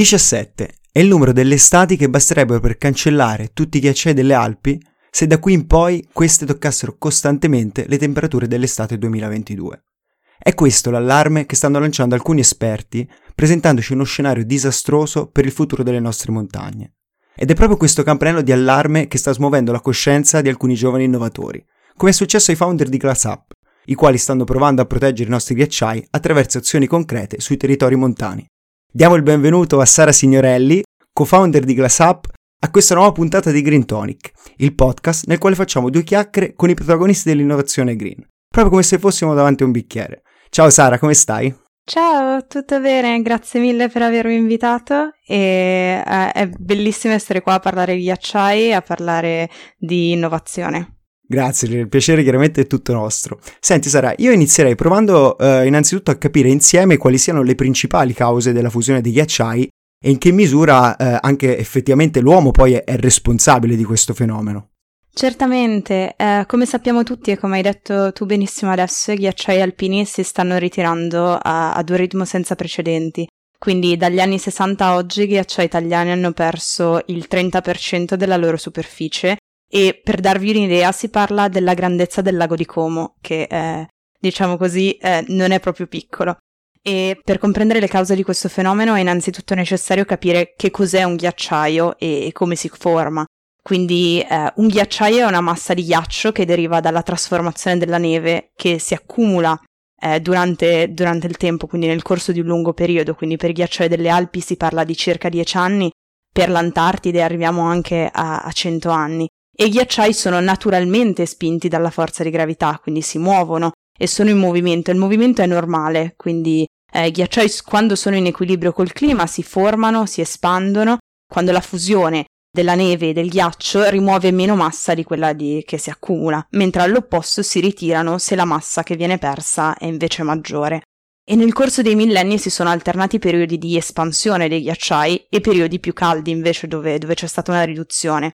17 è il numero delle estati che basterebbero per cancellare tutti i ghiacciai delle Alpi se da qui in poi queste toccassero costantemente le temperature dell'estate 2022. È questo l'allarme che stanno lanciando alcuni esperti, presentandoci uno scenario disastroso per il futuro delle nostre montagne. Ed è proprio questo campanello di allarme che sta smuovendo la coscienza di alcuni giovani innovatori, come è successo ai founder di GlassUp, i quali stanno provando a proteggere i nostri ghiacciai attraverso azioni concrete sui territori montani. Diamo il benvenuto a Sara Signorelli, co-founder di GlassUp, a questa nuova puntata di Green Tonic, il podcast nel quale facciamo due chiacchiere con i protagonisti dell'innovazione green, proprio come se fossimo davanti a un bicchiere. Ciao Sara, come stai? Ciao, tutto bene? Grazie mille per avermi invitato e eh, è bellissimo essere qua a parlare di ghiacciai e a parlare di innovazione. Grazie, il piacere chiaramente è tutto nostro. Senti Sara, io inizierei provando eh, innanzitutto a capire insieme quali siano le principali cause della fusione dei ghiacciai e in che misura eh, anche effettivamente l'uomo poi è, responsabile di questo fenomeno. Certamente, eh, come sappiamo tutti e come hai detto tu benissimo adesso, i ghiacciai alpini si stanno ritirando a, ad un ritmo senza precedenti. Quindi dagli anni 60 a oggi i ghiacciai italiani hanno perso il 30% della loro superficie e per darvi un'idea si parla della grandezza del lago di Como, che eh, diciamo così eh, non è proprio piccolo. E per comprendere le cause di questo fenomeno è innanzitutto necessario capire che cos'è un ghiacciaio e, e come si forma. Quindi eh, un ghiacciaio è una massa di ghiaccio che deriva dalla trasformazione della neve che si accumula eh, durante, durante, il tempo, quindi nel corso di un lungo periodo. Quindi per i ghiacciai delle Alpi si parla di circa 10 anni, per l'Antartide arriviamo anche a, a 100 anni e i ghiacciai sono naturalmente spinti dalla forza di gravità, quindi si muovono e sono in movimento. Il movimento è normale, quindi eh, i ghiacciai quando sono in equilibrio col clima si formano, si espandono, quando la fusione della neve e del ghiaccio rimuove meno massa di quella di, che si accumula, mentre all'opposto si ritirano se la massa che viene persa è invece maggiore. E nel corso dei millenni si sono alternati periodi di espansione dei ghiacciai e periodi più caldi invece dove, dove c'è stata una riduzione.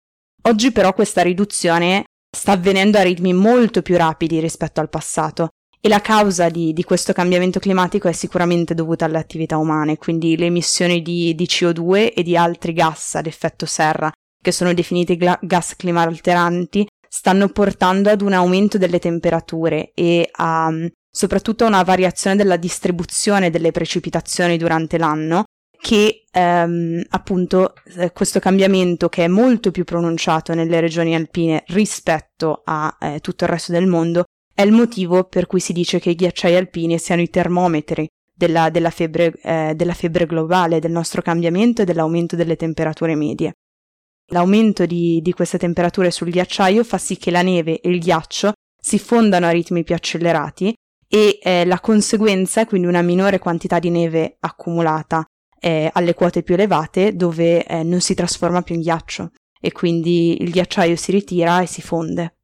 Oggi però questa riduzione sta avvenendo a ritmi molto più rapidi rispetto al passato e la causa di, di questo cambiamento climatico è sicuramente dovuta alle attività umane, quindi le emissioni di, di CO2 e di altri gas ad effetto serra, che sono definiti gla- gas climalteranti, stanno portando ad un aumento delle temperature e a, soprattutto a una variazione della distribuzione delle precipitazioni durante l'anno che ehm, appunto eh, questo cambiamento che è molto più pronunciato nelle regioni alpine rispetto a eh, tutto il resto del mondo è il motivo per cui si dice che i ghiacciai alpini siano i termometri della, della, febbre, eh, della febbre globale, del nostro cambiamento e dell'aumento delle temperature medie. L'aumento di, di queste temperature sul ghiacciaio fa sì che la neve e il ghiaccio si fondano a ritmi più accelerati e eh, la conseguenza è quindi una minore quantità di neve accumulata eh, alle quote più elevate dove eh, non si trasforma più in ghiaccio e quindi il ghiacciaio si ritira e si fonde.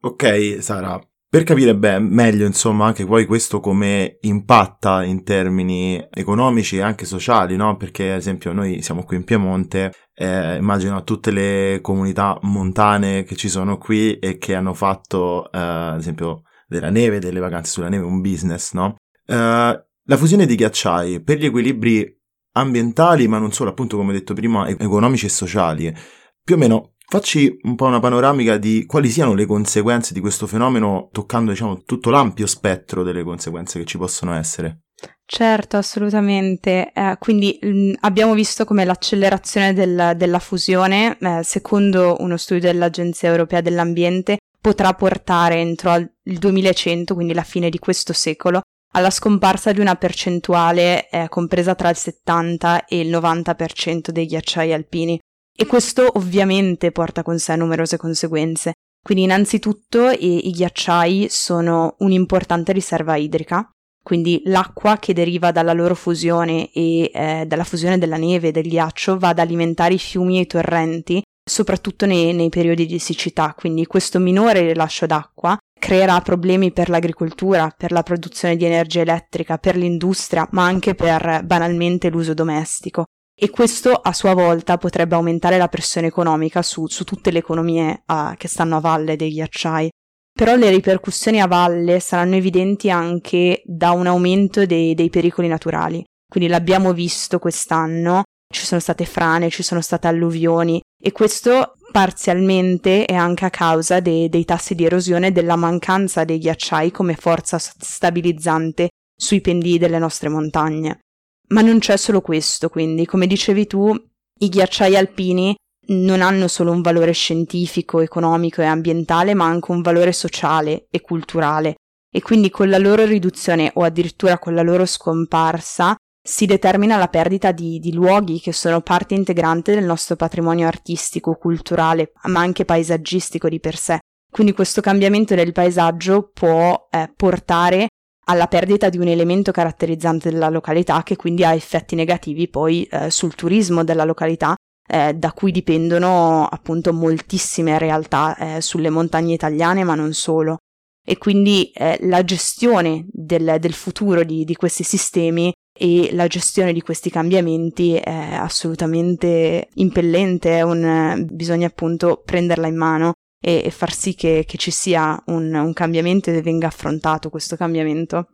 Ok, Sara, per capire beh, meglio, insomma, anche poi questo come impatta in termini economici e anche sociali, no? Perché, ad esempio, noi siamo qui in Piemonte, eh, immagino a tutte le comunità montane che ci sono qui e che hanno fatto, eh, ad esempio, della neve, delle vacanze sulla neve, un business, no? Eh, la fusione di ghiacciai per gli equilibri ambientali, ma non solo, appunto come detto prima, economici e sociali. Più o meno Facci un po' una panoramica di quali siano le conseguenze di questo fenomeno, toccando diciamo tutto l'ampio spettro delle conseguenze che ci possono essere. Certo, assolutamente. Eh, quindi mh, mm, abbiamo visto come l'accelerazione del, della fusione, eh, secondo uno studio dell'Agenzia Europea dell'Ambiente, potrà portare entro il 2100, quindi la fine di questo secolo, alla scomparsa di una percentuale eh, compresa tra il 70 e il 90% dei ghiacciai alpini. E questo ovviamente porta con sé numerose conseguenze. Quindi innanzitutto i, i ghiacciai sono un'importante riserva idrica, quindi l'acqua che deriva dalla loro fusione e eh, dalla fusione della neve e del ghiaccio va ad alimentare i fiumi e i torrenti, soprattutto nei, nei periodi di siccità, quindi questo minore rilascio d'acqua creerà problemi per l'agricoltura, per la produzione di energia elettrica, per l'industria, ma anche per banalmente l'uso domestico. E questo a sua volta potrebbe aumentare la pressione economica su, su tutte le economie uh, che stanno a valle dei ghiacciai. Però le ripercussioni a valle saranno evidenti anche da un aumento dei, dei pericoli naturali. Quindi l'abbiamo visto quest'anno ci sono state frane, ci sono state alluvioni e questo parzialmente è anche a causa dei, dei tassi di erosione e della mancanza dei ghiacciai come forza stabilizzante sui pendii delle nostre montagne. Ma non c'è solo questo, quindi, come dicevi tu, i ghiacciai alpini non hanno solo un valore scientifico, economico e ambientale, ma anche un valore sociale e culturale. E quindi con la loro riduzione o addirittura con la loro scomparsa si determina la perdita di, di luoghi che sono parte integrante del nostro patrimonio artistico, culturale, ma anche paesaggistico di per sé. Quindi questo cambiamento del paesaggio può eh, portare alla perdita di un elemento caratterizzante della località che quindi ha effetti negativi poi eh, sul turismo della località eh, da cui dipendono appunto moltissime realtà eh, sulle montagne italiane ma non solo e quindi eh, la gestione del, del futuro di, di, questi sistemi e la gestione di questi cambiamenti è assolutamente impellente, un, bisogna appunto prenderla in mano e, e far sì che, che ci sia un, un, cambiamento e venga affrontato questo cambiamento.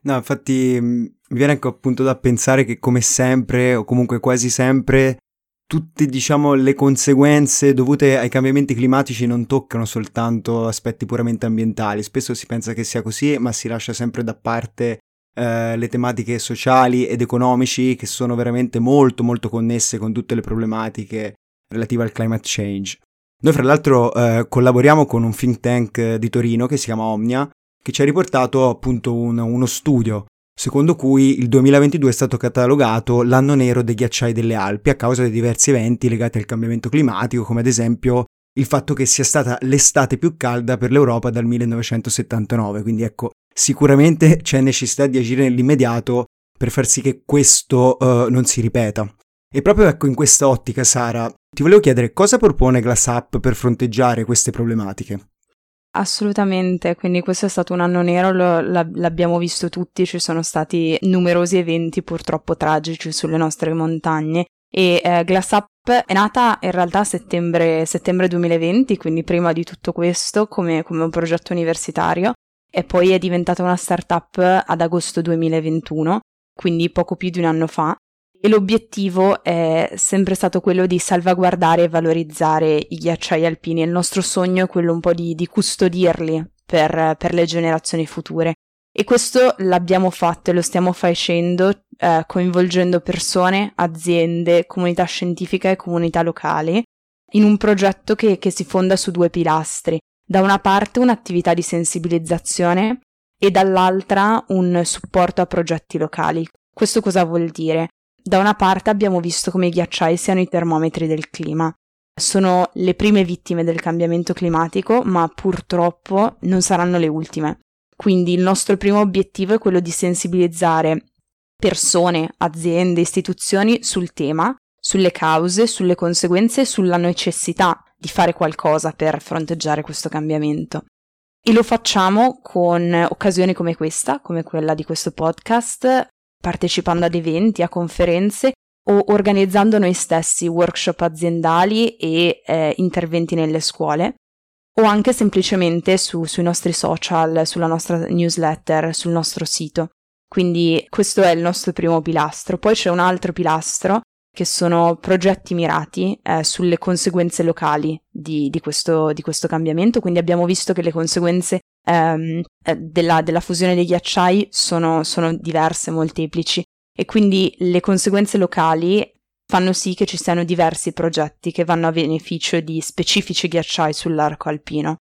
No, infatti mm, mi viene anche appunto da pensare che come sempre o comunque quasi sempre tutte diciamo le conseguenze dovute ai cambiamenti climatici non toccano soltanto aspetti puramente ambientali, spesso si pensa che sia così, ma si lascia sempre da parte eh, le tematiche sociali ed economici che sono veramente molto molto connesse con tutte le problematiche relative al climate change. Noi fra l'altro eh, collaboriamo con un think tank di Torino che si chiama Omnia, che ci ha riportato appunto un, uno studio secondo cui il 2022 è stato catalogato l'anno nero dei ghiacciai delle Alpi a causa di diversi eventi legati al cambiamento climatico, come ad esempio il fatto che sia stata l'estate più calda per l'Europa dal 1979. Quindi ecco, sicuramente c'è necessità di agire nell'immediato per far sì che questo uh, non si ripeta. E proprio ecco in questa ottica, Sara, ti volevo chiedere cosa propone GlassUp per fronteggiare queste problematiche. Assolutamente, quindi questo è stato un anno nero, lo, l'abbiamo visto tutti, ci sono stati numerosi eventi purtroppo tragici sulle nostre montagne e eh, GlassUp è nata in realtà a settembre, settembre 2020, quindi prima di tutto questo come, come un progetto universitario e poi è diventata una startup ad agosto 2021, quindi poco più di un anno fa e l'obiettivo è sempre stato quello di salvaguardare e valorizzare i ghiacciai alpini. Il nostro sogno è quello un po' di, di custodirli per, per, le generazioni future. E questo l'abbiamo fatto e lo stiamo facendo eh, coinvolgendo persone, aziende, comunità scientifica e comunità locali in un progetto che, che si fonda su due pilastri. Da una parte un'attività di sensibilizzazione e dall'altra un supporto a progetti locali. Questo cosa vuol dire? Da una parte abbiamo visto come i ghiacciai siano i termometri del clima. Sono le prime vittime del cambiamento climatico, ma purtroppo non saranno le ultime. Quindi il nostro primo obiettivo è quello di sensibilizzare persone, aziende, istituzioni sul tema, sulle cause, sulle conseguenze e sulla necessità di fare qualcosa per fronteggiare questo cambiamento. E lo facciamo con occasioni come questa, come quella di questo podcast, partecipando ad eventi, a conferenze o organizzando noi stessi workshop aziendali e eh, interventi nelle scuole o anche semplicemente su, sui nostri social, sulla nostra newsletter, sul nostro sito. Quindi questo è il nostro primo pilastro. Poi c'è un altro pilastro che sono progetti mirati eh, sulle conseguenze locali di, di, questo, di questo cambiamento. Quindi abbiamo visto che le conseguenze ehm, eh, della, della, fusione dei ghiacciai sono, sono diverse, molteplici. E quindi le conseguenze locali fanno sì che ci siano diversi progetti che vanno a beneficio di specifici ghiacciai sull'arco alpino.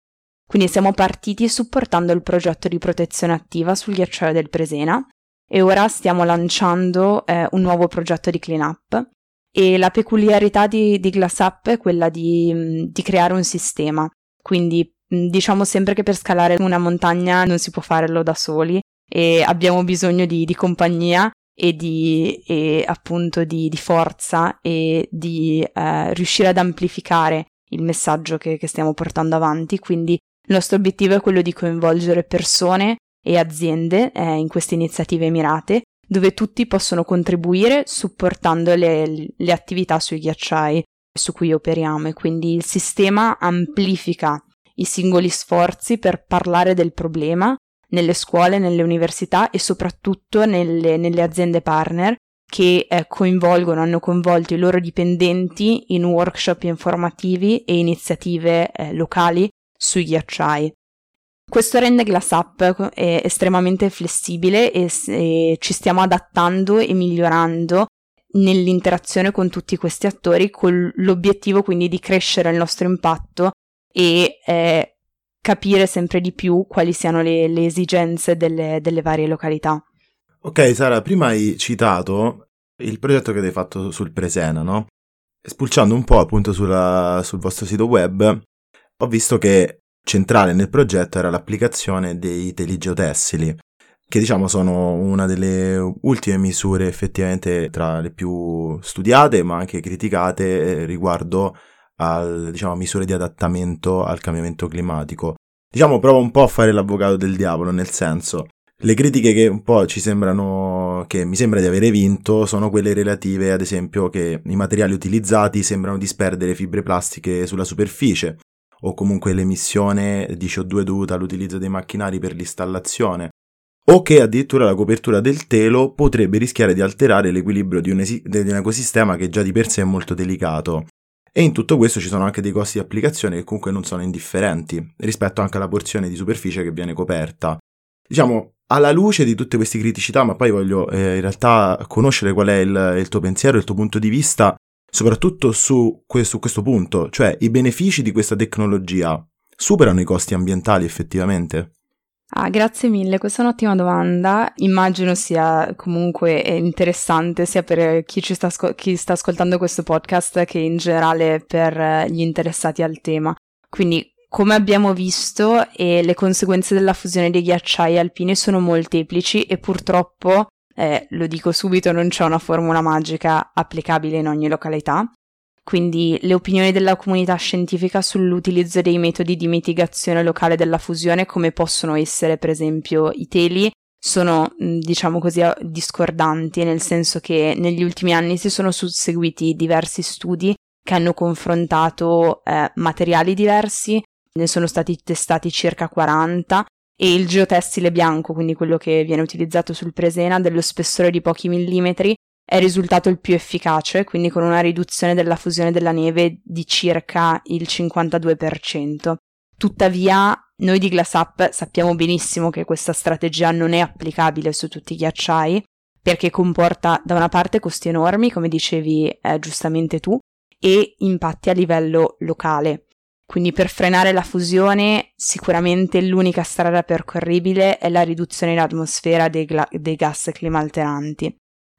Quindi siamo partiti supportando il progetto di protezione attiva sul ghiacciaio del Presena e ora stiamo lanciando eh, un nuovo progetto di cleanup e la peculiarità di, di GlassUp è quella di, di creare un sistema, quindi diciamo sempre che per scalare una montagna non si può farlo da soli e abbiamo bisogno di, di compagnia e di e appunto di, di, forza e di eh, riuscire ad amplificare il messaggio che, che stiamo portando avanti. Quindi il nostro obiettivo è quello di coinvolgere persone e aziende eh, in queste iniziative mirate, dove tutti possono contribuire supportando le, le attività sui ghiacciai su cui operiamo e quindi il sistema amplifica i singoli sforzi per parlare del problema nelle scuole, nelle università e soprattutto nelle, nelle aziende partner che eh, coinvolgono, hanno coinvolto i loro dipendenti in workshop informativi e iniziative eh, locali sui ghiacciai. Questo rende Glass Up eh, estremamente flessibile e, e ci stiamo adattando e migliorando nell'interazione con tutti questi attori con l'obiettivo quindi di crescere il nostro impatto e eh, capire sempre di più quali siano le, le esigenze delle, delle varie località. Ok, Sara, prima hai citato il progetto che avete fatto sul Presena, no? Spulciando un po' appunto sulla, sul vostro sito web, ho visto che centrale nel progetto era l'applicazione dei teligeotessili, che diciamo sono una delle ultime misure effettivamente tra le più studiate ma anche criticate eh, riguardo a diciamo, misure di adattamento al cambiamento climatico. Diciamo, provo un po' a fare l'avvocato del diavolo, nel senso, le critiche che un po' ci sembrano, che mi sembra di avere vinto, sono quelle relative, ad esempio, che i materiali utilizzati sembrano disperdere fibre plastiche sulla superficie, o comunque l'emissione di CO2 dovuta all'utilizzo dei macchinari per l'installazione, o che addirittura la copertura del telo potrebbe rischiare di alterare l'equilibrio di un, esi- di un ecosistema che già di per sé è molto delicato. E in tutto questo ci sono anche dei costi di applicazione che comunque non sono indifferenti, rispetto anche alla porzione di superficie che viene coperta. Diciamo, alla luce di tutte queste criticità, ma poi voglio eh, in realtà conoscere qual è il, il, tuo pensiero, il tuo punto di vista, soprattutto su questo, su questo punto, cioè i benefici di questa tecnologia superano i costi ambientali effettivamente? Ah, grazie mille, questa è un'ottima domanda. Immagino sia comunque interessante sia per chi, sta, chi sta ascoltando questo podcast che in generale per gli interessati al tema. Quindi come abbiamo visto, eh, le conseguenze della fusione dei ghiacciai alpini sono molteplici e purtroppo, eh, lo dico subito, non c'è una formula magica applicabile in ogni località. Quindi le opinioni della comunità scientifica sull'utilizzo dei metodi di mitigazione locale della fusione, come possono essere per esempio i teli, sono diciamo così discordanti, nel senso che negli ultimi anni si sono susseguiti diversi studi che hanno confrontato eh, materiali diversi, ne sono stati testati circa 40 e il geotessile bianco, quindi quello che viene utilizzato sul Presena, dello spessore di pochi millimetri, è risultato il più efficace, quindi con una riduzione della fusione della neve di circa il 52%. Tuttavia, noi di GlassUp sappiamo benissimo che questa strategia non è applicabile su tutti i ghiacciai, perché comporta da una parte costi enormi, come dicevi eh, giustamente tu, e impatti a livello locale. Quindi per frenare la fusione sicuramente l'unica strada percorribile è la riduzione in atmosfera dei, gla- dei gas climalteranti.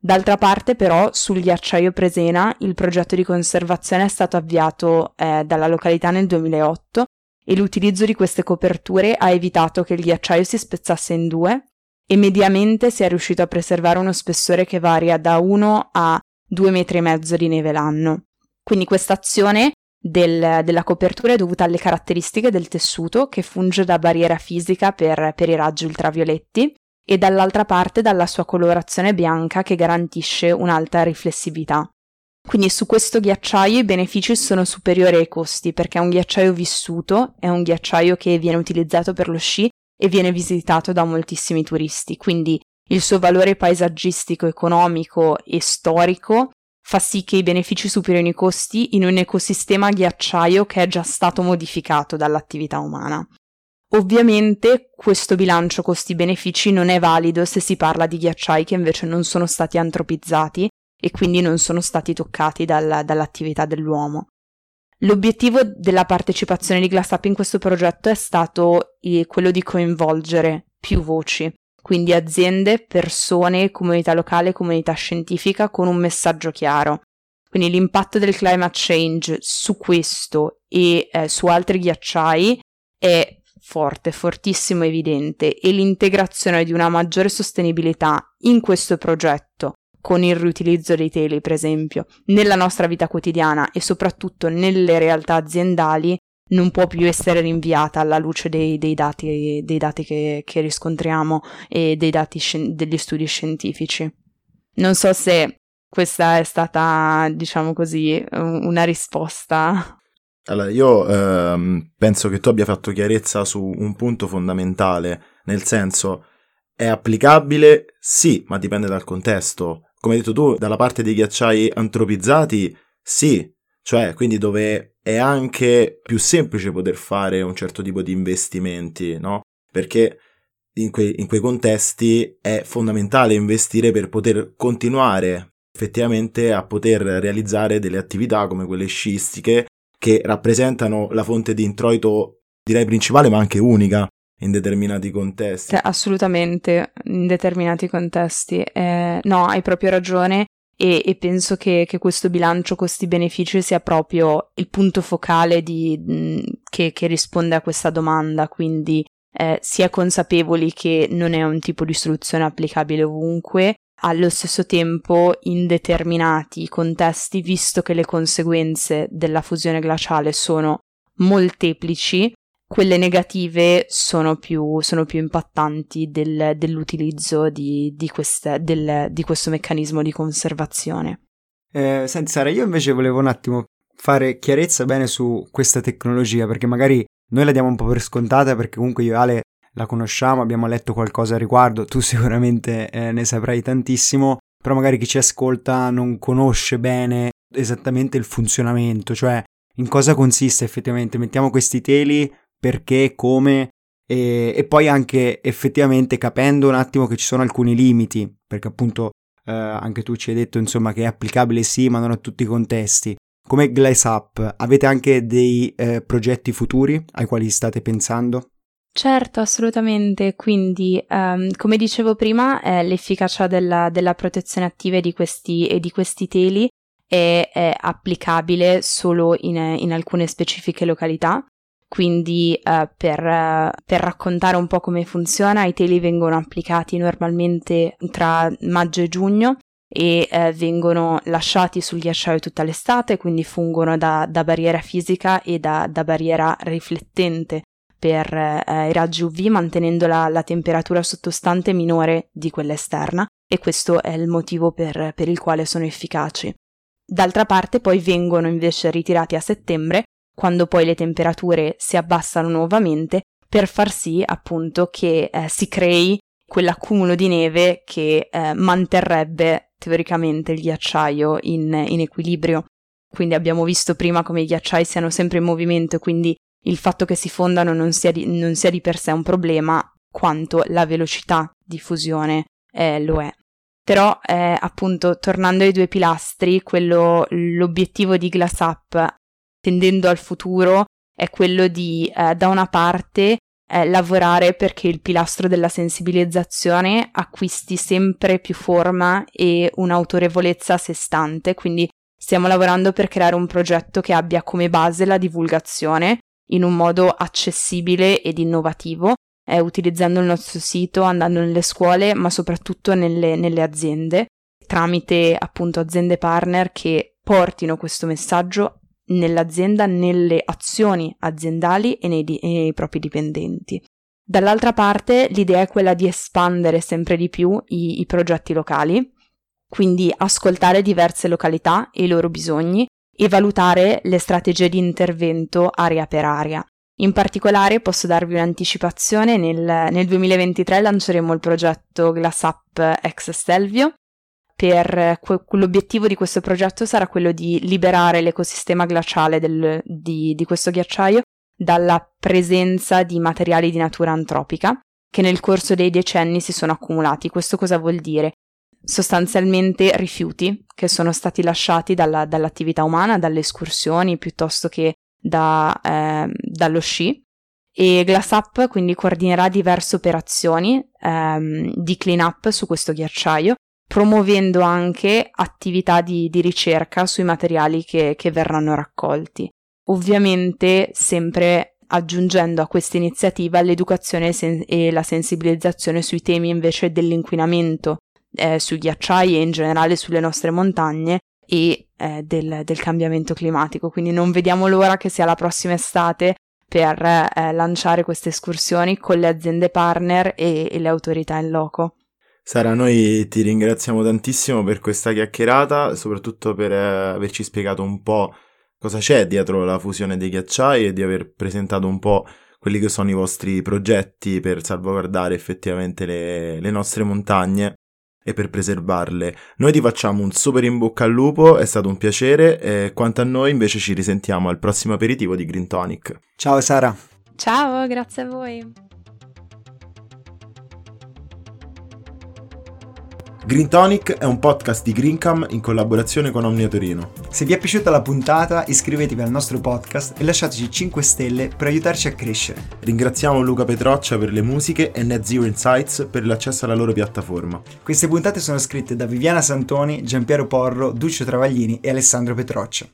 D'altra parte però sul ghiacciaio Presena il progetto di conservazione è stato avviato eh, dalla località nel 2008 e l'utilizzo di queste coperture ha evitato che il ghiacciaio si spezzasse in due e mediamente si è riuscito a preservare uno spessore che varia da 1 a 2 metri e mezzo di neve l'anno. Quindi questa azione del, della copertura è dovuta alle caratteristiche del tessuto che funge da barriera fisica per, per i raggi ultravioletti e dall'altra parte dalla sua colorazione bianca che garantisce un'alta riflessività. Quindi su questo ghiacciaio i benefici sono superiori ai costi perché è un ghiacciaio vissuto, è un ghiacciaio che viene utilizzato per lo sci e viene visitato da moltissimi turisti, quindi il suo valore paesaggistico, economico e storico fa sì che i benefici superino i costi in un ecosistema ghiacciaio che è già stato modificato dall'attività umana. Ovviamente questo bilancio costi-benefici non è valido se si parla di ghiacciai che invece non sono stati antropizzati e quindi non sono stati toccati dal, dall'attività dell'uomo. L'obiettivo della partecipazione di GlassUp in questo progetto è stato eh, quello di coinvolgere più voci, quindi aziende, persone, comunità locale, comunità scientifica con un messaggio chiaro. Quindi l'impatto del climate change su questo e eh, su altri ghiacciai è forte, fortissimo, evidente e l'integrazione di una maggiore sostenibilità in questo progetto con il riutilizzo dei teli, per esempio, nella nostra vita quotidiana e soprattutto nelle realtà aziendali non può più essere rinviata alla luce dei, dei dati, dei dati che, che, riscontriamo e dei dati scien- degli studi scientifici. Non so se questa è stata, diciamo così, una risposta. Allora, io ehm, penso che tu abbia fatto chiarezza su un punto fondamentale, nel senso, è applicabile? Sì, ma dipende dal contesto. come hai detto tu, dalla parte dei ghiacciai antropizzati, sì, cioè quindi dove è anche più semplice poter fare un certo tipo di investimenti, no? Perché in, que- in quei contesti è fondamentale investire per poter continuare effettivamente a poter realizzare delle attività come quelle sciistiche che rappresentano la fonte di introito direi principale ma anche unica in determinati contesti. Assolutamente, in determinati contesti. Eh, no, hai proprio ragione e, e penso che, che, questo bilancio costi-benefici sia proprio il punto focale di, che, che, risponde a questa domanda, quindi eh, si è consapevoli che non è un tipo di soluzione applicabile ovunque, allo stesso tempo in determinati contesti, visto che le conseguenze della fusione glaciale sono molteplici, quelle negative sono più, sono più impattanti del, dell'utilizzo di, di, queste, del, di, questo meccanismo di conservazione. Eh, senti Sara, io invece volevo un attimo fare chiarezza bene su questa tecnologia, perché magari noi la diamo un po' per scontata, perché comunque io e Ale la conosciamo, abbiamo letto qualcosa a riguardo, tu sicuramente eh, ne saprai tantissimo, però magari chi ci ascolta non conosce bene esattamente il funzionamento, cioè in cosa consiste effettivamente. Mettiamo questi teli perché, come e, e, poi anche effettivamente capendo un attimo che ci sono alcuni limiti, perché appunto eh, anche tu ci hai detto insomma che è applicabile sì, ma non a tutti i contesti. Come Glass Up, avete anche dei eh, progetti futuri ai quali state pensando? Certo, assolutamente. Quindi, um, come dicevo prima, eh, l'efficacia della, della, protezione attiva di questi, e di questi teli è, è applicabile solo in, in, alcune specifiche località. Quindi uh, per, uh, per, raccontare un po' come funziona, i teli vengono applicati normalmente tra maggio e giugno e uh, vengono lasciati sul ghiacciaio tutta l'estate, quindi fungono da, da barriera fisica e da, da barriera riflettente per i raggi UV mantenendo la, la, temperatura sottostante minore di quella esterna e questo è il motivo per, per il quale sono efficaci. D'altra parte poi vengono invece ritirati a settembre quando poi le temperature si abbassano nuovamente per far sì appunto che eh, si crei quell'accumulo di neve che eh, manterrebbe teoricamente il ghiacciaio in, in, equilibrio. Quindi abbiamo visto prima come i ghiacciai siano sempre in movimento, quindi il fatto che si fondano non sia di, non sia di per sé un problema, quanto la velocità di fusione eh, lo è. Però, eh, appunto, tornando ai due pilastri, quello, l'obiettivo di Glass tendendo al futuro è quello di, eh, da una parte, eh, lavorare perché il pilastro della sensibilizzazione acquisti sempre più forma e un'autorevolezza a sé stante, quindi stiamo lavorando per creare un progetto che abbia come base la divulgazione in un modo accessibile ed innovativo, eh, utilizzando il nostro sito, andando nelle scuole, ma soprattutto nelle, nelle aziende, tramite appunto aziende partner che portino questo messaggio nell'azienda, nelle azioni aziendali e nei, e nei propri dipendenti. Dall'altra parte l'idea è quella di espandere sempre di più i, i progetti locali, quindi ascoltare diverse località e i loro bisogni e valutare le strategie di intervento area per area. In particolare posso darvi un'anticipazione, nel, nel 2023 lanceremo il progetto Glass Up Ex Stelvio, per l'obiettivo di questo progetto sarà quello di liberare l'ecosistema glaciale del, di, di questo ghiacciaio dalla presenza di materiali di natura antropica che nel corso dei decenni si sono accumulati. Questo cosa vuol dire? Sostanzialmente rifiuti che sono stati lasciati dalla, dall'attività umana, dalle escursioni piuttosto che da, eh, dallo sci. E GlassUp quindi coordinerà diverse operazioni ehm, di clean up su questo ghiacciaio promuovendo anche attività di, di ricerca sui materiali che, che verranno raccolti. Ovviamente sempre aggiungendo a questa iniziativa l'educazione sen- e la sensibilizzazione sui temi invece dell'inquinamento eh, sui ghiacciai e in generale sulle nostre montagne e eh, del, del, cambiamento climatico. Quindi non vediamo l'ora che sia la prossima estate per eh, lanciare queste escursioni con le aziende partner e, e le autorità in loco. Sara, noi ti ringraziamo tantissimo per questa chiacchierata, soprattutto per eh, averci spiegato un po' cosa c'è dietro la fusione dei ghiacciai e di aver presentato un po' quelli che sono i vostri progetti per salvaguardare effettivamente le, le nostre montagne e per preservarle. Noi ti facciamo un super in bocca al lupo, è stato un piacere e quanto a noi invece ci risentiamo al prossimo aperitivo di Green Tonic. Ciao Sara. Ciao, grazie a voi. Green Tonic è un podcast di Greencam in collaborazione con Omnia Torino. Se vi è piaciuta la puntata, iscrivetevi al nostro podcast e lasciateci 5 stelle per aiutarci a crescere. Ringraziamo Luca Petroccia per le musiche e Net Zero Insights per l'accesso alla loro piattaforma. Queste puntate sono scritte da Viviana Santoni, Giampiero Porro, Duccio Travaglini e Alessandro Petroccia.